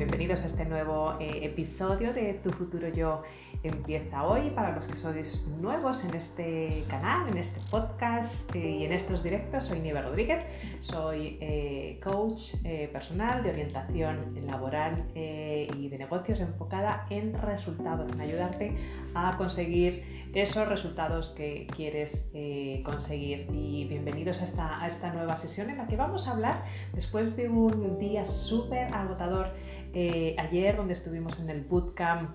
bienvenidos a este nuevo eh, episodio de Tu futuro yo empieza hoy. Para los que sois nuevos en este canal, en este podcast eh, y en estos directos, soy Nieve Rodríguez, soy eh, coach personal de orientación laboral y de negocios enfocada en resultados, en ayudarte a conseguir esos resultados que quieres conseguir. Y bienvenidos a esta, a esta nueva sesión en la que vamos a hablar después de un día súper agotador eh, ayer donde estuvimos en el bootcamp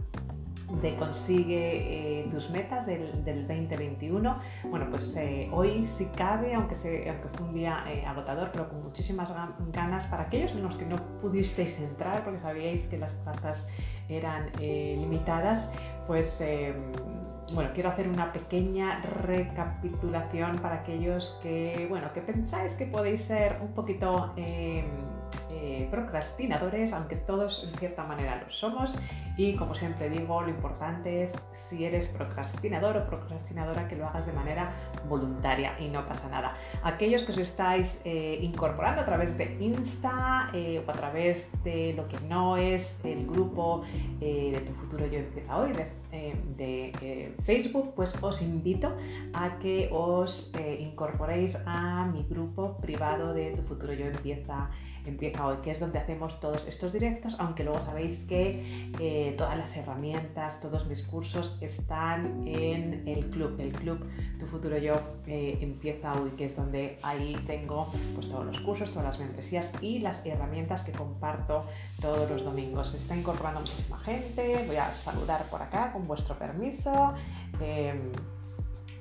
de Consigue eh, tus metas del, 2021. Bueno, pues eh, hoy si cabe, aunque, se, aunque fue un día agotador, pero con muchísimas ganas para aquellos en los que no pudisteis entrar porque sabíais que las plazas eran limitadas, pues bueno, quiero hacer una pequeña recapitulación para aquellos que, bueno, que pensáis que podéis ser un poquito eh, procrastinadores, aunque todos en cierta manera lo somos. Y como siempre digo, lo importante es si eres procrastinador o procrastinadora que lo hagas de manera voluntaria y no pasa nada. Aquellos que os estáis eh, incorporando a través de Insta eh, o a través de lo que no es el grupo de Tu Futuro Yo Empieza Hoy, de de Facebook, pues os invito a que os incorporéis a mi grupo privado de Tu Futuro Yo Empieza empieza hoy, que es donde hacemos todos estos directos, aunque luego sabéis que eh, todas las herramientas, todos mis cursos están en el club, el club Tu Futuro Yo eh, empieza hoy, que es donde ahí tengo pues, todos los cursos, todas las membresías y las herramientas que comparto todos los domingos. Se está incorporando muchísima gente, voy a saludar por acá vuestro permiso. Em,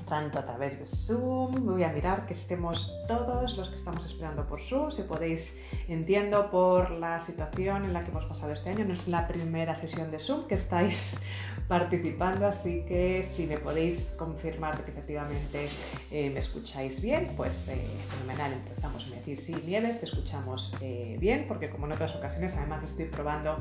tanto a través de Zoom. Voy a mirar que estemos todos los que estamos esperando por Zoom. Si podéis, entiendo por la situación en la que hemos pasado este año, no es la primera sesión de Zoom que estáis participando, así que si me podéis confirmar que efectivamente eh, me escucháis bien, pues eh, fenomenal, empezamos. Me decís, sí, Nieves, te escuchamos eh, bien, porque como en otras ocasiones además estoy probando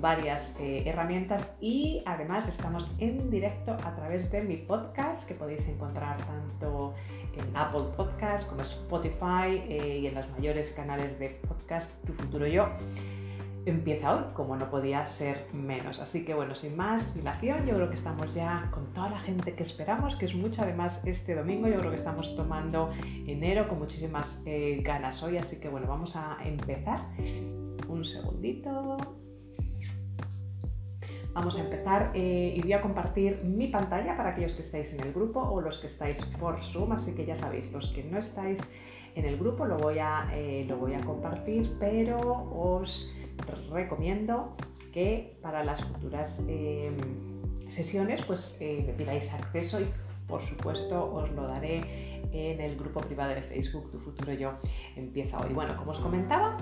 varias eh, herramientas y además estamos en directo a través de mi podcast que podéis encontrar tanto en Apple Podcast como Spotify eh, y en los mayores canales de podcast Tu Futuro Yo. Empieza hoy, como no podía ser menos. Así que bueno, sin más dilación, yo creo que estamos ya con toda la gente que esperamos, que es mucho además este domingo. Yo creo que estamos tomando enero con muchísimas eh, ganas hoy. Así que bueno, vamos a empezar. Un segundito. Vamos a empezar eh, y voy a compartir mi pantalla para aquellos que estáis en el grupo o los que estáis por Zoom, así que ya sabéis, los que no estáis en el grupo lo voy a, eh, lo voy a compartir, pero os recomiendo que para las futuras em, sesiones pues eh, me pidáis acceso y por supuesto os lo daré en el grupo privado de Facebook Tu Futuro Yo empieza hoy. Bueno, como os comentaba,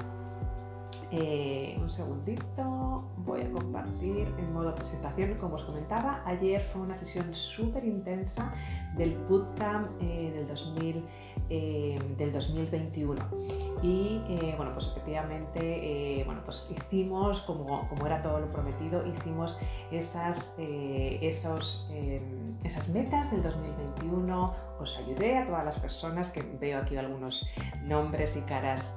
eh, un segundito, voy a compartir en modo presentación. Como os comentaba, ayer fue una sesión súper intensa del bootcamp eh, del, 2000, eh, 2021. Y bueno, pues efectivamente, bueno, pues hicimos, como, como, era todo lo prometido, hicimos esas, esos, esas metas del 2021. Os ayudé a todas las personas que veo aquí algunos nombres y caras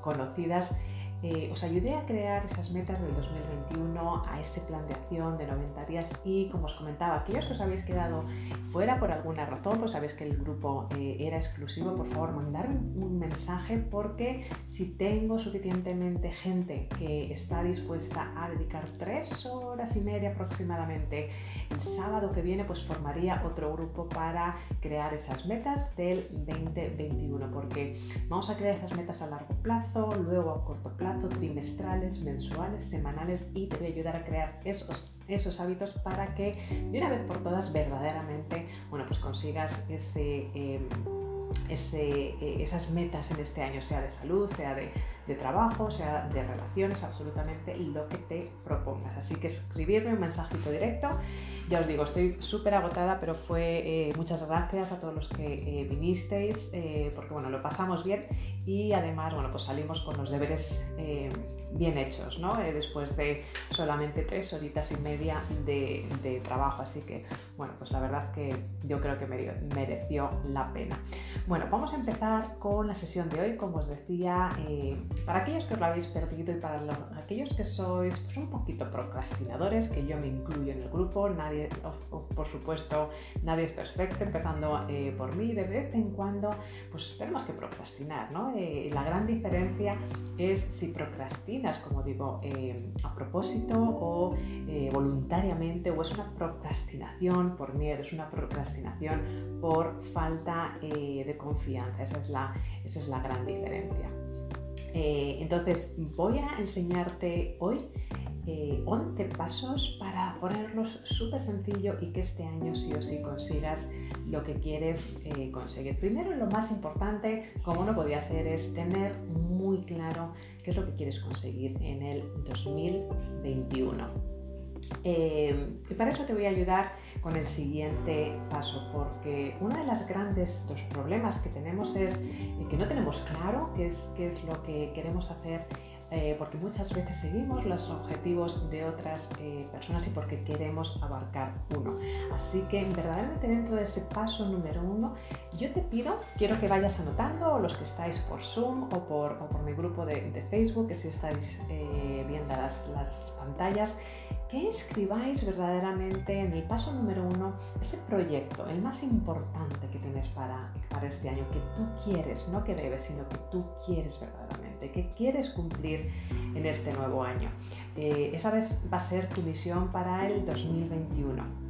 conocidas eh, os ayudé a crear esas metas del 2021, a ese plan de acción de 90 días. Y como os comentaba, aquellos que os habéis quedado fuera por alguna razón, pues sabéis que el grupo eh, era exclusivo, por favor mandarme un mensaje porque si tengo suficientemente gente que está dispuesta a dedicar tres horas y media aproximadamente el sábado que viene, pues formaría otro grupo para crear esas metas del 2021 porque vamos a crear esas metas a largo plazo, luego a corto plazo trimestrales, mensuales, semanales y te voy a ayudar a crear esos, esos hábitos para que de una vez por todas verdaderamente bueno, pues consigas ese... Em, eh, esas metas en este año, sea de salud, sea de, trabajo, sea de relaciones, absolutamente lo que te propongas. Así que escribirme un mensajito directo. Ya os digo, estoy súper agotada, pero fue eh, muchas gracias a todos los que eh, vinisteis, porque bueno, lo pasamos bien y además, bueno, pues salimos con los deberes bien hechos, ¿no? después de solamente tres horitas y media de, de trabajo. Así que, bueno, pues la verdad que yo creo que mereció la pena. Bueno, vamos a empezar con la sesión de hoy. Como os decía, eh, para aquellos que os lo habéis perdido y para aquellos que sois pues, un poquito procrastinadores, que yo me incluyo en el grupo, nadie, por supuesto, nadie es perfecto, empezando eh, por mí, de vez en cuando, pues tenemos que procrastinar, ¿no? Eh, la gran diferencia es si procrastinas, como digo, eh, a propósito o voluntariamente, o es una procrastinación por miedo, es una procrastinación por falta de confianza, esa es la, esa es la gran diferencia. Eh, entonces voy a enseñarte hoy 11 eh, pasos para ponerlos súper sencillo y que este año sí o sí consigas lo que quieres eh, conseguir. Primero, lo más importante, como no podía ser, es tener muy claro qué es lo que quieres conseguir en el 2021. Eh, y para eso te voy a ayudar con el siguiente paso, porque uno de los grandes problemas que tenemos es que no tenemos claro qué es, qué es lo que queremos hacer eh, porque muchas veces seguimos los objetivos de otras eh, personas y porque queremos abarcar uno. Así que verdaderamente dentro de ese paso número uno, yo te pido, quiero que vayas anotando, los que estáis por Zoom o por, mi grupo de, Facebook, que si estáis eh, viendo las, las pantallas, que escribáis verdaderamente en el paso número uno ese proyecto, el más importante que tienes para, para este año, que tú quieres, no que debes, sino que tú quieres verdaderamente, que quieres cumplir en este nuevo año. Eh, esa vez va a ser tu misión para el 2021.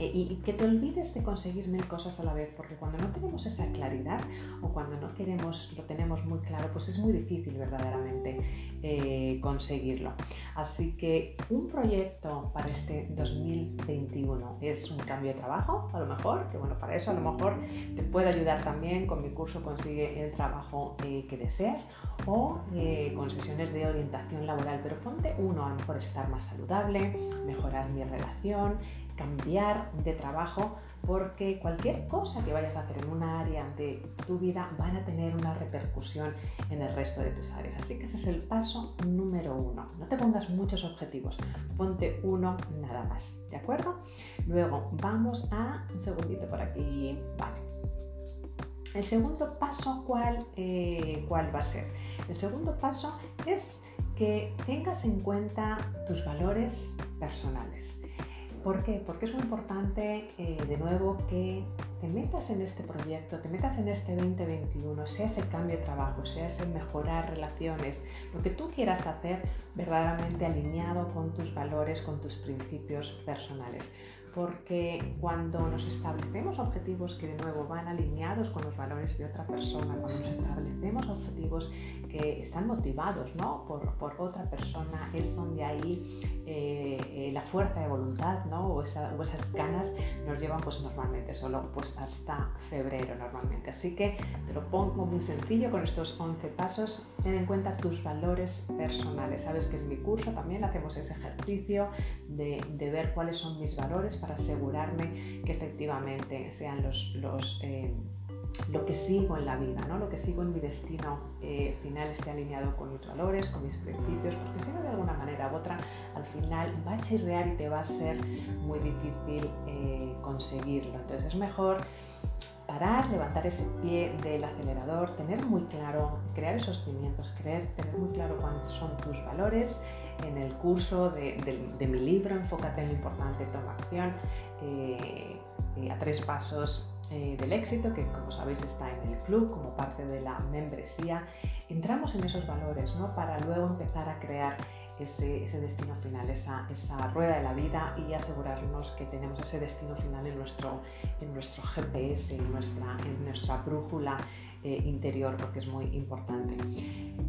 Eh, y que te olvides de conseguir mil cosas a la vez, porque cuando no tenemos esa claridad o cuando no queremos, lo tenemos muy claro, pues es muy difícil verdaderamente eh, conseguirlo. Así que un proyecto para este 2021 es un cambio de trabajo, a lo mejor, que bueno, para eso a lo mejor te puede ayudar también con mi curso Consigue el trabajo eh, que deseas o con sesiones de orientación laboral, pero ponte uno, a lo mejor estar más saludable, mejorar mi relación, cambiar de trabajo porque cualquier cosa que vayas a hacer en una área de tu vida van a tener una repercusión en el resto de tus áreas. Así que ese es el paso número uno. No te pongas muchos objetivos, ponte uno nada más, ¿de acuerdo? Luego vamos a un segundito por aquí, vale. El segundo paso, ¿cuál, eh, ¿cuál va a ser? El segundo paso es que tengas en cuenta tus valores personales. ¿Por qué? Porque es muy importante, eh, de nuevo, que te metas en este proyecto, te metas en este 2021, sea ese cambio de trabajo, sea ese mejorar relaciones, lo que tú quieras hacer verdaderamente alineado con tus valores, con tus principios personales porque cuando nos establecemos objetivos que de nuevo van alineados con los valores de otra persona, cuando nos establecemos objetivos que están motivados ¿no? por, por, otra persona, es donde ahí eh, eh, la fuerza de voluntad ¿no? o, esas ganas nos llevan pues normalmente solo pues hasta febrero normalmente. Así que te lo pongo muy sencillo con estos 11 pasos. Ten en cuenta tus valores personales. Sabes que en mi curso también hacemos ese ejercicio de, de ver cuáles son mis valores para asegurarme que efectivamente sean los, eh, lo que sigo en la vida, ¿no? lo que sigo en mi destino eh, final esté alineado con mis valores, con mis principios, porque si no de alguna manera u otra, al final va a chirrear y te va a ser muy difícil eh, conseguirlo. Entonces es mejor parar, levantar ese pie del acelerador, tener muy claro, crear esos cimientos, creer, tener muy claro cuáles son tus valores. En el curso de, mi libro, Enfócate en lo importante, toma acción, eh, a tres pasos eh, del éxito, que como sabéis está en el club como parte de la membresía, entramos en esos valores ¿no? para luego empezar a crear ese, destino final, esa, esa, rueda de la vida y asegurarnos que tenemos ese destino final en nuestro, en nuestro GPS, en nuestra, en nuestra brújula eh, interior, porque es muy importante.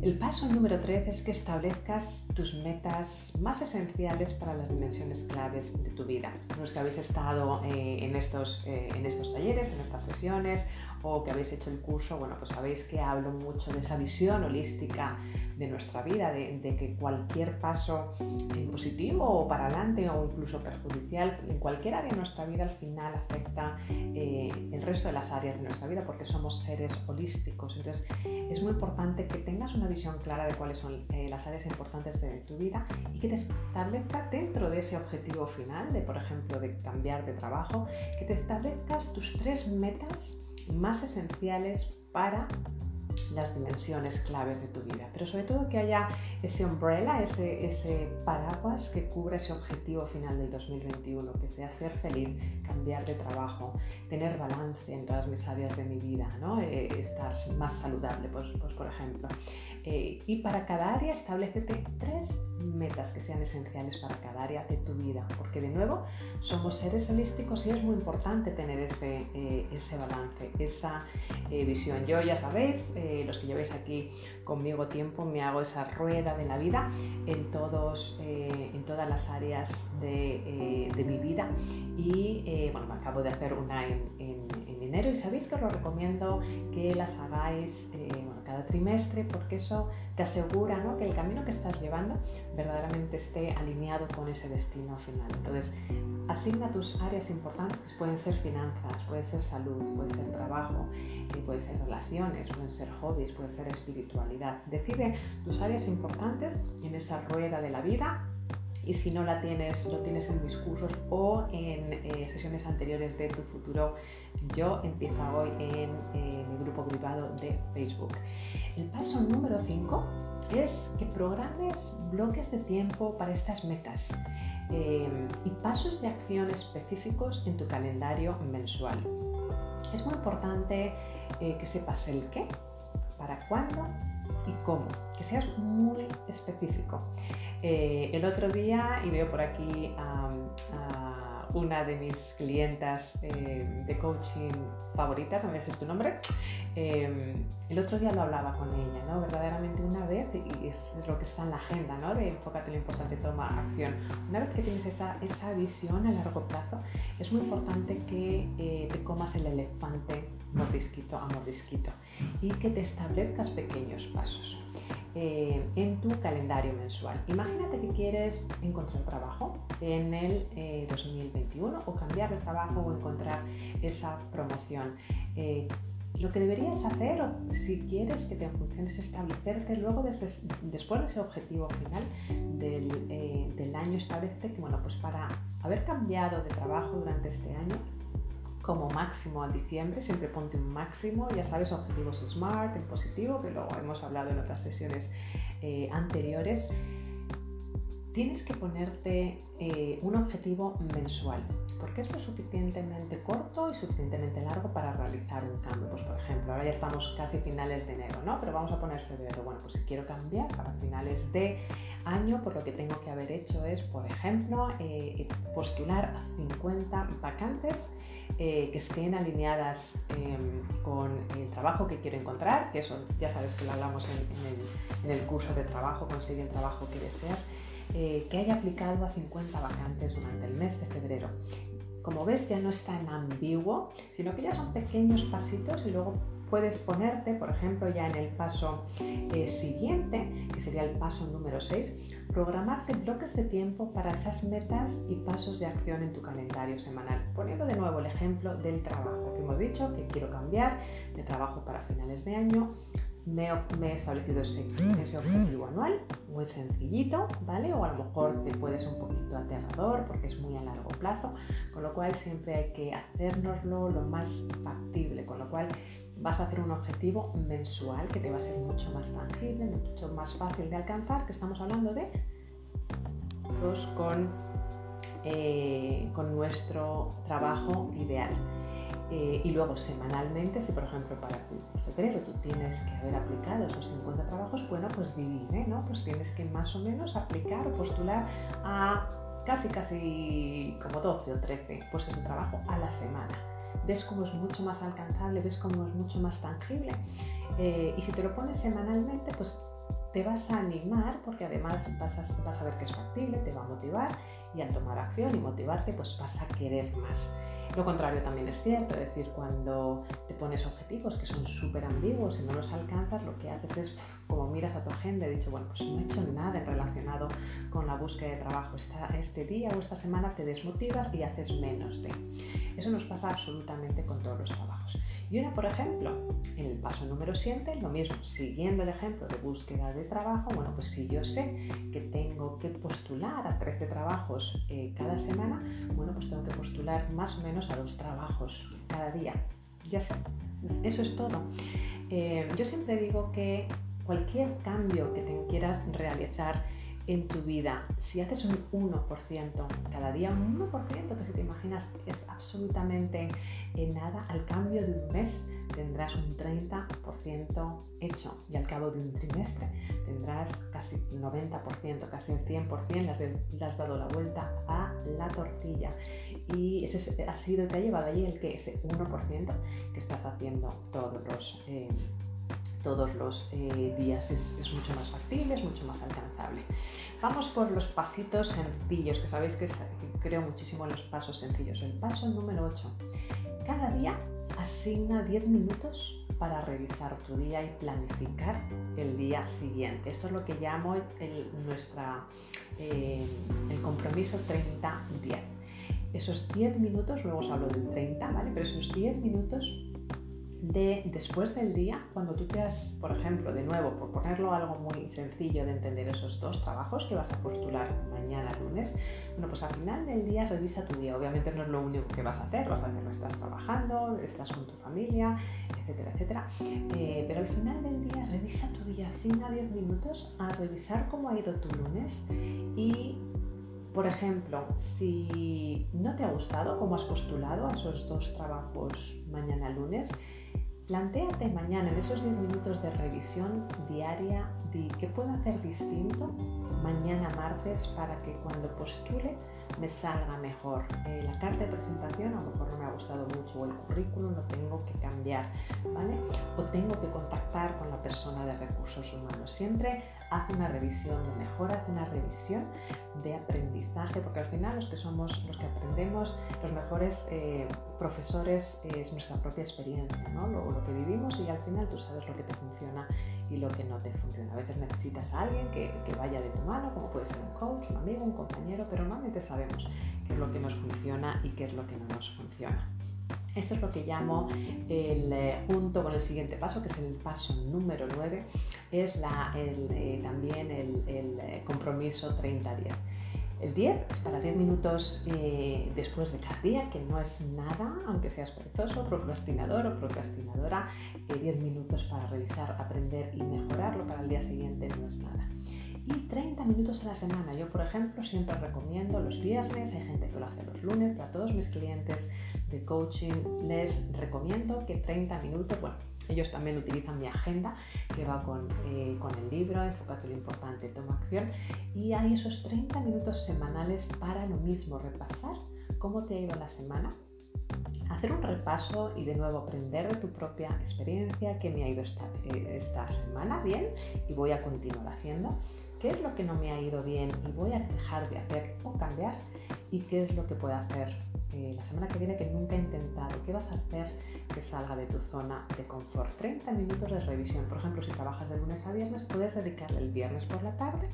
El paso número 3 es que establezcas tus metas más esenciales para las dimensiones claves de tu vida. Los que habéis estado eh, en, estos, eh, en estos talleres, en estas sesiones o que habéis hecho el curso, bueno, pues sabéis que hablo mucho de esa visión holística de nuestra vida, de, que cualquier paso positivo o para adelante o incluso perjudicial en cualquier área de nuestra vida al final afecta el resto de las áreas de nuestra vida porque somos seres holísticos. Entonces es muy importante que tengas una visión clara de cuáles son eh, las áreas importantes de tu vida y que te establezca dentro de ese objetivo final, de por ejemplo de cambiar de trabajo, que te establezcas tus tres metas más esenciales para las dimensiones claves de tu vida, pero sobre todo que haya ese umbrella, ese, ese paraguas que cubra ese objetivo final del 2021, que sea ser feliz, cambiar de trabajo, tener balance en todas mis áreas de mi vida, ¿no? Eh, estar más saludable, pues, pues por ejemplo. Eh, y para cada área establecete tres metas que sean esenciales para cada área de tu vida, porque de nuevo somos seres holísticos y es muy importante tener ese, eh, ese balance, esa visión. Yo ya sabéis, los que llevéis aquí conmigo tiempo, me hago esa rueda de la vida en, todos, en todas las áreas de, de mi vida. Y bueno, me acabo de hacer una en, enero y sabéis que os lo recomiendo que las hagáis eh, cada trimestre porque eso te asegura ¿no? que el camino que estás llevando verdaderamente esté alineado con ese destino final. Entonces, asigna tus áreas importantes, pueden ser finanzas, puede ser salud, puede ser trabajo, eh, puede ser relaciones, pueden ser hobbies, puede ser espiritualidad. Decide tus áreas importantes en esa rueda de la vida y si no la tienes, lo tienes en mis cursos o en eh, sesiones anteriores de tu futuro, yo empiezo hoy en eh, mi grupo privado de Facebook. El paso número 5 es que programes bloques de tiempo para estas metas eh, y pasos de acción específicos en tu calendario mensual. Es muy importante que sepas el qué, para cuándo y cómo, que seas muy específico. Eh, el otro día, y veo por aquí a, una de mis clientas eh, de coaching favorita, no a decir tu nombre, eh, el otro día lo hablaba con ella, ¿no? Verdaderamente una vez, y es, lo que está en la agenda, ¿no? De enfócate lo importante, toma acción. Una vez que tienes esa, esa visión a largo plazo, es muy importante que te comas el elefante mordisquito a mordisquito y que te establezcas pequeños pasos. Eh, en tu calendario mensual. Imagínate que quieres encontrar trabajo en el 2021 eh, o cambiar de trabajo o encontrar esa promoción. Eh, lo que deberías hacer, o si quieres que te funcione, es establecerte luego, después de ese objetivo final del, del año, establecerte que, bueno, pues para haber cambiado de trabajo durante este año, como máximo a diciembre, siempre ponte un máximo, ya sabes, objetivos SMART, en positivo, que luego hemos hablado en otras sesiones eh, anteriores. Tienes que ponerte eh, un objetivo mensual, porque es lo suficientemente corto y suficientemente largo para realizar un cambio. Pues por ejemplo, ahora ya estamos casi finales de enero, ¿no? Pero vamos a poner febrero. Bueno, pues si quiero cambiar para finales de año, pues lo que tengo que haber hecho es, por ejemplo, eh, postular a 50 vacantes eh, que estén alineadas em, con el trabajo que quiero encontrar, que eso ya sabes que lo hablamos en, el, curso de trabajo, consigue el trabajo que deseas, eh, que haya aplicado a 50 vacantes durante el mes de febrero. Como ves, ya no es tan ambiguo, sino que ya son pequeños pasitos y luego puedes ponerte, por ejemplo, ya en el paso eh, siguiente, que sería el paso número 6, programarte bloques de tiempo para esas metas y pasos de acción en tu calendario semanal. Poniendo de nuevo el ejemplo del trabajo, que hemos dicho que quiero cambiar de trabajo para finales de año, me, he establecido ese, objetivo anual, muy sencillito, ¿vale? O a lo mejor te puede ser un poquito aterrador porque es muy a largo plazo, con lo cual siempre hay que hacérnoslo lo más factible, con lo cual vas a hacer un objetivo mensual que te va a ser mucho más tangible, mucho más fácil de alcanzar, que estamos hablando de con, eh, con nuestro trabajo ideal. Eh, y luego semanalmente, si por ejemplo para febrero tú tienes que haber aplicado esos 50 trabajos, bueno, pues divide, ¿no? Pues tienes que más o menos aplicar o postular a casi, casi como 12 o 13 puestos de trabajo a la semana ves cómo es mucho más alcanzable, ves cómo es mucho más tangible. Eh, y si te lo pones semanalmente, pues te vas a animar porque además vas a, vas a ver que es factible, te va a motivar y al tomar acción y motivarte, pues vas a querer más. Lo contrario también es cierto, es decir, cuando te pones objetivos que son súper ambiguos y no los alcanzas, lo que haces es, como miras a tu agenda y dicho, bueno, pues no he hecho nada relacionado con la búsqueda de trabajo. este día o esta semana te desmotivas y haces menos de. Eso nos pasa absolutamente con todos los trabajos. Y una, por ejemplo, en el paso número 7, lo mismo, siguiendo el ejemplo de búsqueda de trabajo, bueno, pues si yo sé que tengo que postular a 13 trabajos eh, cada semana, bueno, pues tengo que postular más o menos a dos trabajos cada día Ya eso es todo. Eh, yo siempre digo que cualquier cambio que te quieras realizar en tu vida, si haces un 1% cada día, un 1% que si te imaginas es absolutamente nada, al cambio de un mes tendrás un 30% hecho y al cabo de un trimestre tendrás casi 90%, casi un 100%, le has, dado la vuelta a la tortilla. Y ese ha sido, te ha llevado allí el que ese 1% que estás haciendo todos los... Eh, todos los eh, días es, mucho más factible, es mucho más alcanzable. Vamos por los pasitos sencillos, que sabéis que, creo muchísimo en los pasos sencillos. El paso número 8. Cada día asigna 10 minutos para revisar tu día y planificar el día siguiente. Esto es lo que llamo nuestra, eh, el compromiso 30-10. Esos 10 minutos, luego os hablo del 30, ¿vale? Pero esos 10 minutos de después del día, cuando tú te has, por ejemplo, de nuevo, por ponerlo algo muy sencillo de entender esos dos trabajos que vas a postular mañana lunes, bueno, pues al final del día revisa tu día. Obviamente no es lo único que vas a hacer, vas a hacerlo, estás trabajando, estás con tu familia, etcétera, etcétera. Eh, pero al final del día revisa tu día, asigna 10 minutos a revisar cómo ha ido tu lunes y por ejemplo, si no te ha gustado cómo has postulado a esos dos trabajos mañana lunes, Plantéate mañana en esos 10 minutos de revisión diaria de qué puedo hacer distinto mañana martes para que cuando postule me salga mejor. Eh, la carta de presentación a ha gustado mucho o el currículum lo tengo que cambiar, ¿vale? O tengo que contactar con la persona de recursos humanos. Siempre hace una revisión de mejora, hace una revisión de aprendizaje, porque al final los que somos, los que aprendemos, los mejores eh, profesores es nuestra propia experiencia, ¿no? Lo, lo, que vivimos y al final tú sabes lo que te funciona y lo que no te funciona. A veces necesitas a alguien que, que vaya de tu mano, como puede ser un coach, un amigo, un compañero, pero normalmente sabemos lo que nos funciona y qué es lo que no nos funciona. Esto es lo que llamo el, eh, junto con el siguiente paso, que es el paso número 9, es eh, también el, eh, compromiso 30-10. El 10 es para 10 minutos después de cada día, que no es nada, aunque seas perezoso, procrastinador o procrastinadora. 10 eh, minutos para revisar, aprender y mejorarlo para el día siguiente no es nada. Y 30 minutos a la semana. Yo, por ejemplo, siempre recomiendo los viernes, hay gente que lo hace los lunes, para todos mis clientes de coaching les recomiendo que 30 minutos, bueno, ellos también utilizan mi agenda que va con, eh, con el libro, enfócate lo importante, toma acción. Y hay esos 30 minutos semanales para lo mismo, repasar cómo te ha ido la semana, hacer un repaso y de nuevo aprender de tu propia experiencia, qué me ha ido esta, eh, esta semana bien y voy a continuar haciendo, qué es lo que no me ha ido bien y voy a dejar de hacer o cambiar y qué es lo que puedo hacer eh, la semana que viene que nunca he intentado, qué vas a hacer que salga de tu zona de confort. 30 minutos de revisión. Por ejemplo, si trabajas de lunes a viernes, puedes dedicarle el viernes por la tarde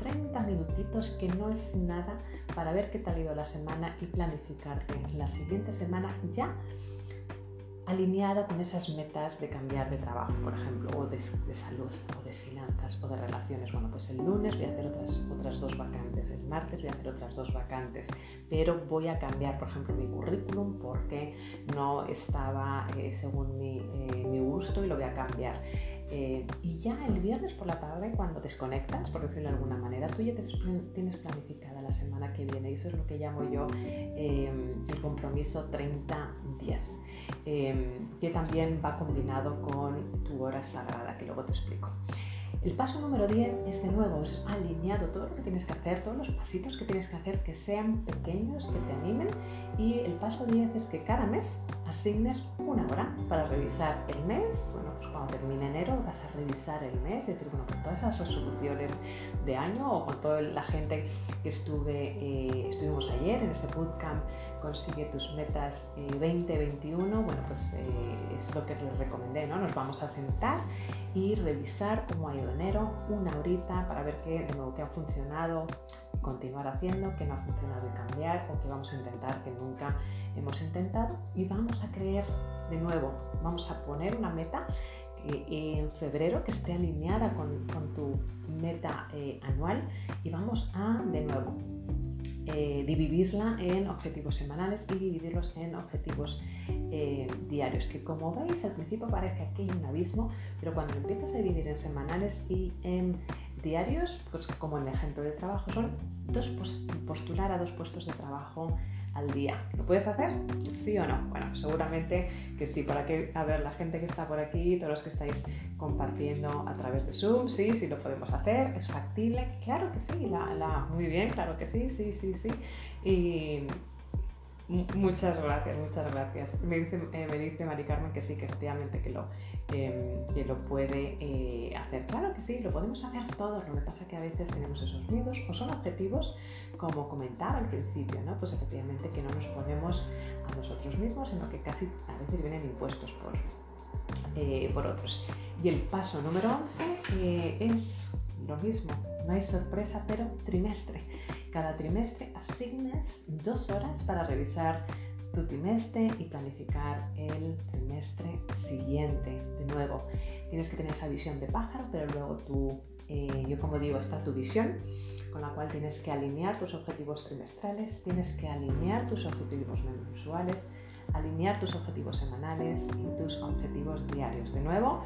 30 minutitos que no es nada para ver qué tal ha ido la semana y planificarte la siguiente semana ya alineada con esas metas de cambiar de trabajo, por ejemplo, o de, salud, o de finanzas, o de relaciones. Bueno, pues el lunes voy a hacer otras, otras dos vacantes, el martes voy a hacer otras dos vacantes, pero voy a cambiar, por ejemplo, mi currículum porque no estaba eh, según mi, eh, mi gusto y lo voy a cambiar. Eh, y ya el viernes por la tarde, cuando desconectas, por decirlo de alguna manera, tú ya tienes planificada la semana que viene. Y eso es lo que llamo yo em, el compromiso 30-10, em, que también va combinado con tu hora sagrada, que luego te explico. El paso número 10 es de nuevo, es alineado todo lo que tienes que hacer, todos los pasitos que tienes que hacer que sean pequeños, que te animen. Y el paso 10 es que cada mes asignes una hora para revisar el mes. Bueno, pues cuando termine enero vas a revisar el mes, es decir, bueno, con todas esas resoluciones de año o con toda la gente que estuve, eh, estuvimos ayer en este bootcamp consigue tus metas 2021, eh, bueno, pues eh, es lo que les recomendé, ¿no? Nos vamos a sentar y revisar cómo ha ido enero, una horita para ver qué de nuevo qué ha funcionado, continuar haciendo, qué no ha funcionado y cambiar o qué vamos a intentar que nunca hemos intentado y vamos a creer de nuevo, vamos a poner una meta en febrero que esté alineada con, tu meta eh, anual y vamos a de nuevo eh, dividirla en objetivos semanales y dividirlos en objetivos eh, diarios, que como veis al principio parece aquí un abismo, pero cuando empiezas a dividir en semanales y en diarios, pues como en el ejemplo de trabajo, son dos postular a dos puestos de trabajo al día. ¿Lo puedes hacer? ¿Sí o no? Bueno, seguramente que sí. Para que, a ver, la gente que está por aquí, todos los que estáis compartiendo a través de Zoom, sí, sí lo podemos hacer. ¿Es factible? Claro que sí. La, muy bien, claro que sí, sí, sí, sí. Y Muchas gracias, muchas gracias. Me dice, eh, me dice Mari Carmen que sí, que efectivamente que lo, em, que lo puede eh, hacer. Claro que sí, lo podemos hacer todos. Lo que pasa es que a veces tenemos esos miedos o son objetivos, como comentaba al principio, ¿no? Pues efectivamente que no nos ponemos a nosotros mismos, sino que casi a veces vienen impuestos por, eh, por otros. Y el paso número 11 es lo mismo, no hay sorpresa, pero trimestre. Cada trimestre asignas dos horas para revisar tu trimestre y planificar el trimestre siguiente. De nuevo, tienes que tener esa visión de pájaro, pero luego tú, eh, yo como digo, está tu visión, con la cual tienes que alinear tus objetivos trimestrales, tienes que alinear tus objetivos mensuales, alinear tus objetivos semanales y tus objetivos diarios. De nuevo,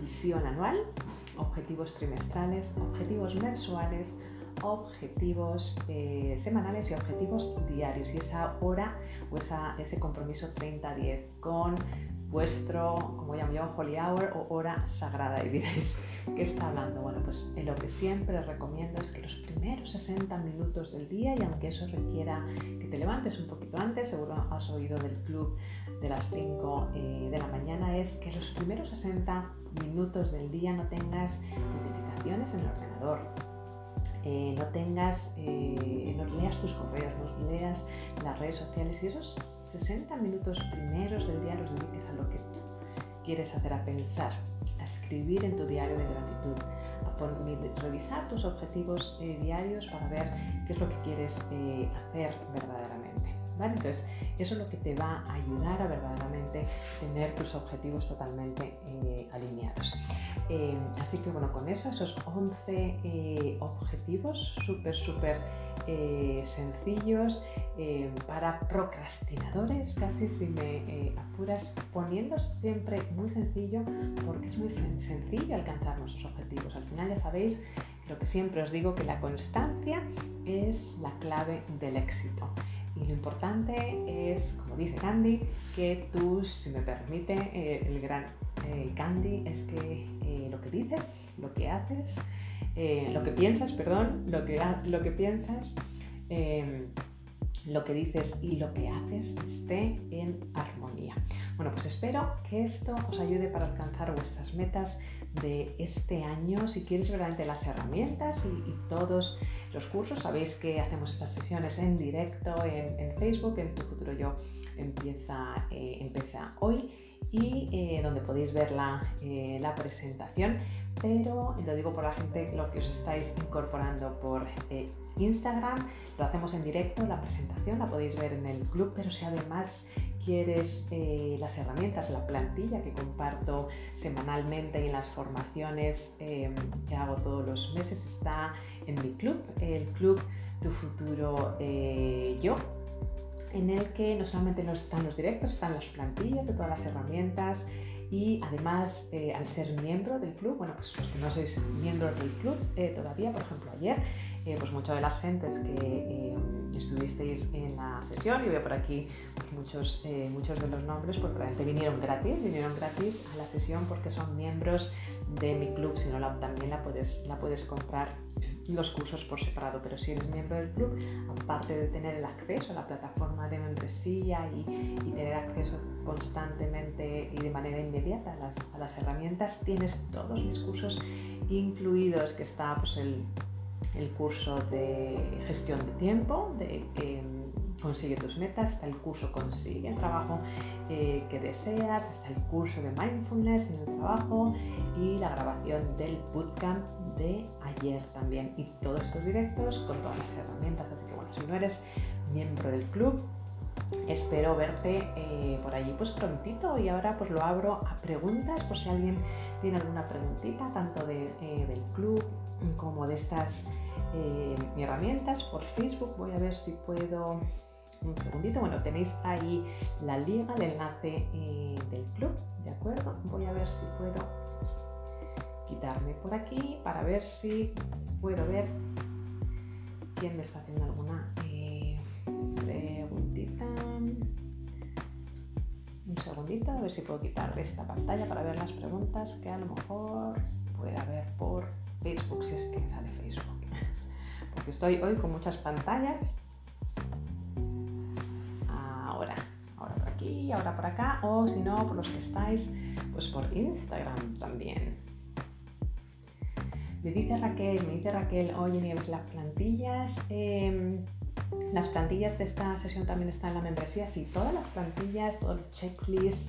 visión anual, objetivos trimestrales, objetivos mensuales, objetivos eh, semanales y objetivos diarios y esa hora o ese compromiso 30-10 con vuestro, como llamo yo, holy hour o hora sagrada. Y diréis, ¿qué está hablando? Bueno, pues lo que siempre recomiendo es que los primeros 60 minutos del día, y aunque eso requiera que te levantes un poquito antes, seguro has oído del club de las 5 eh, de la mañana, es que los primeros 60 minutos del día no tengas notificaciones en el ordenador eh, no tengas, eh, no leas tus correos, no leas las redes sociales y esos 60 minutos primeros del día los dediques a lo que tú quieres hacer, a pensar, a escribir en tu diario de gratitud, a revisar tus objetivos eh, diarios para ver qué es lo que quieres hacer verdaderamente. Entonces, eso es lo que te va a ayudar a verdaderamente tener tus objetivos totalmente alineados. Eh, así que bueno, con eso, esos 11 eh, objetivos súper, súper eh, sencillos para procrastinadores, casi si me apuras, poniendo siempre muy sencillo porque es muy sencillo alcanzar nuestros objetivos. Al final ya sabéis lo que siempre os digo, que la constancia es la clave del éxito. Y lo importante es, como dice Candy, que tú, si me permite, el gran eh, Candy es que eh, lo que dices, lo que haces, eh, lo que piensas, perdón, lo que, lo que piensas, em, lo que dices y lo que haces esté en armonía. Bueno, pues espero que esto os ayude para alcanzar vuestras metas de este año. Si quieres verdaderamente las herramientas y, todos los cursos, sabéis que hacemos estas sesiones en directo en, Facebook, en Tu Futuro Yo empieza, empieza hoy y eh, donde podéis ver eh, la, presentación, pero lo digo por la gente, lo que os estáis incorporando por eh, Instagram, lo hacemos en directo, la presentación la podéis ver en el club, pero si además quieres las herramientas, la plantilla que comparto semanalmente y en las formaciones que hago todos los meses está en mi club, el club Tu Futuro Yo, en el que no solamente están los directos, están las plantillas de todas las herramientas y además eh, al ser miembro del club, bueno, pues los que no sois miembros del club eh, todavía, por ejemplo ayer, eh, pues muchas de las gentes que estuvisteis en la sesión, y veo por aquí muchos, muchos de los nombres, pues realmente vinieron gratis, vinieron gratis a la sesión porque son miembros de mi club, si no la, también la puedes, la puedes comprar los cursos por separado, pero si eres miembro del club, aparte de tener el acceso a la plataforma de membresía y, tener acceso constantemente y de manera inmediata a las, herramientas, tienes todos mis cursos incluidos, que está pues, el, curso de gestión de tiempo, em, Consigue tus metas, está el curso Consigue el trabajo eh, que deseas, está el curso de mindfulness en el trabajo y la grabación del bootcamp de ayer también. Y todos estos directos con todas las herramientas. Así que bueno, si no eres miembro del club, espero verte eh, por allí pues prontito y ahora pues lo abro a preguntas por si alguien tiene alguna preguntita tanto de, eh, del club como de estas herramientas por Facebook voy a ver si puedo un segundito bueno tenéis ahí la liga el enlace del club de acuerdo voy a ver si puedo quitarme por aquí para ver si puedo ver quién me está haciendo alguna preguntita. Un segundito, a ver si puedo quitar de esta pantalla para ver las preguntas que a lo mejor puede haber por Facebook, si es que sale Facebook. Porque estoy hoy con muchas pantallas. Aquí, ahora por acá, o si no, por los que estáis, pues por Instagram también. Me dice Raquel, me dice Raquel, oye Nieves, las plantillas. Em, las plantillas de esta sesión también están en la membresía. Sí, todas las plantillas, todos los checklists,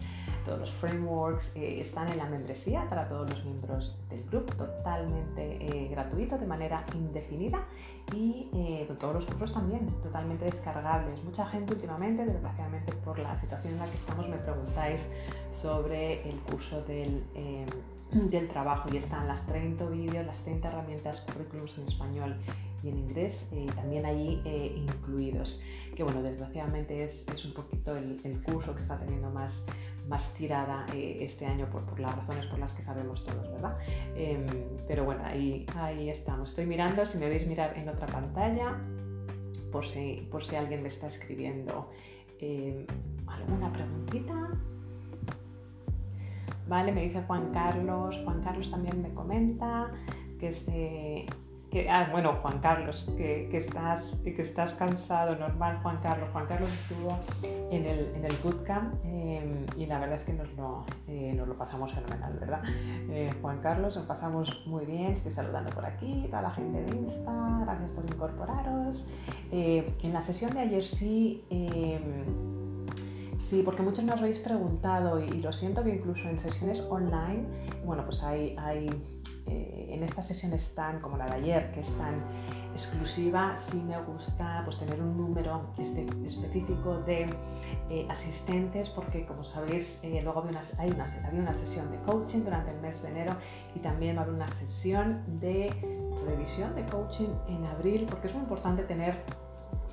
todos los frameworks eh, están en la membresía para todos los miembros del club, totalmente eh, gratuito, de manera indefinida y eh, todos los cursos también, totalmente descargables. Mucha gente últimamente, desgraciadamente por la situación en la que estamos, me preguntáis sobre el curso del del trabajo y están las 30 vídeos, las 30 herramientas, currículums en español y en inglés eh, también allí eh, incluidos. Que bueno, desgraciadamente es, es un poquito el, curso que está teniendo más, más tirada eh, este año por, por, las razones por las que sabemos todos, ¿verdad? Em, pero bueno, ahí, ahí estamos. Estoy mirando, si me veis mirar en otra pantalla, por si, por si alguien me está escribiendo em, alguna preguntita. Vale, me dice Juan Carlos. Juan Carlos también me comenta que es de ah, bueno, Juan Carlos, que, estás, que estás cansado, normal, Juan Carlos. Juan Carlos estuvo en el, en el bootcamp eh, y la verdad es que nos lo, eh, nos pasamos fenomenal, ¿verdad? Eh, Juan Carlos, nos pasamos muy bien, estoy saludando por aquí, toda la gente de Insta, gracias por incorporaros. en la sesión de ayer sí... Sí, porque muchos me habéis preguntado y, y, lo siento que incluso en sesiones online, bueno, pues hay, hay eh, en estas sesiones tan como la de ayer, que es tan exclusiva, sí me gusta pues, tener un número específico de eh, asistentes, porque como sabéis, eh, luego había una, hay una, había una sesión de coaching durante el mes de enero y también va a haber una sesión de revisión de coaching en abril, porque es muy importante tener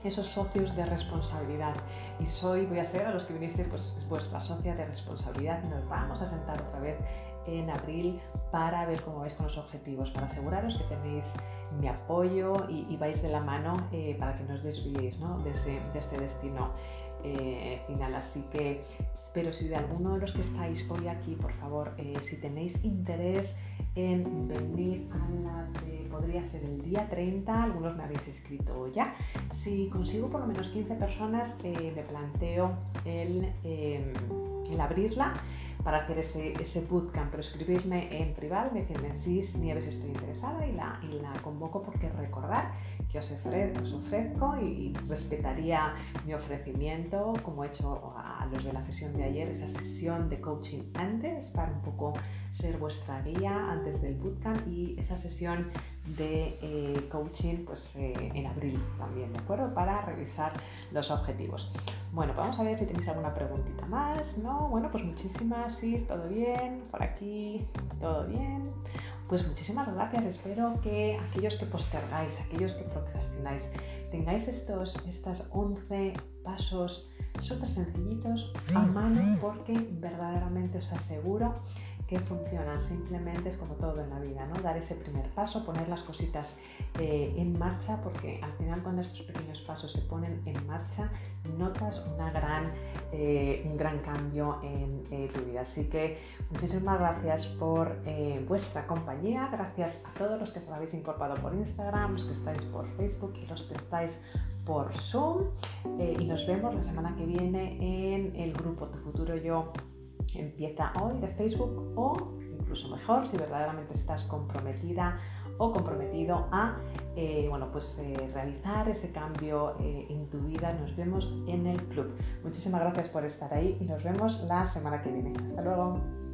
esos socios de responsabilidad. Y soy, voy a ser a los que vinisteis, pues vuestra socia de responsabilidad y nos vamos a sentar otra vez en abril para ver cómo vais con los objetivos, para aseguraros que tenéis mi apoyo y, vais de la mano eh, para que no os desviéis ¿no? De, este destino eh, final. Así que, pero si de alguno de los que estáis hoy aquí, por favor, eh, si tenéis interés en venir a la de, podría ser el día 30, algunos me habéis escrito ya, si consigo por lo menos 15 personas, me planteo el, el abrirla para hacer ese, ese bootcamp, pero escribirme en privado, decirme sí, Nieves estoy interesada y la, y la convoco porque recordar que os, os ofrezco y respetaría mi ofrecimiento como he hecho a los de la sesión de ayer, esa sesión de coaching antes para un poco ser vuestra guía antes del bootcamp y esa sesión de eh, coaching pues, eh, en abril también, ¿de acuerdo? Para revisar los objetivos. Bueno, vamos a ver si tenéis alguna preguntita más, ¿no? Bueno, pues muchísimas, sí, todo bien, por aquí, todo bien. Pues muchísimas gracias, espero que aquellos que postergáis, aquellos que procrastináis, tengáis estos, estas 11 pasos súper sencillitos a mano porque verdaderamente os aseguro que funciona. Simplemente es como todo en la vida, ¿no? Dar ese primer paso, poner las cositas eh, en marcha, porque al final cuando estos pequeños pasos se ponen en marcha, notas una gran, eh, un gran cambio en eh, tu vida. Así que muchísimas gracias por vuestra compañía, gracias a todos los que os habéis incorporado por Instagram, los que estáis por Facebook y los que estáis por Zoom. y nos vemos la semana que viene en el grupo Tu Futuro Yo empieza hoy de Facebook o incluso mejor si verdaderamente estás comprometida o comprometido a eh, bueno, pues, eh, realizar ese cambio eh, en tu vida. Nos vemos en el club. Muchísimas gracias por estar ahí y nos vemos la semana que viene. Hasta luego.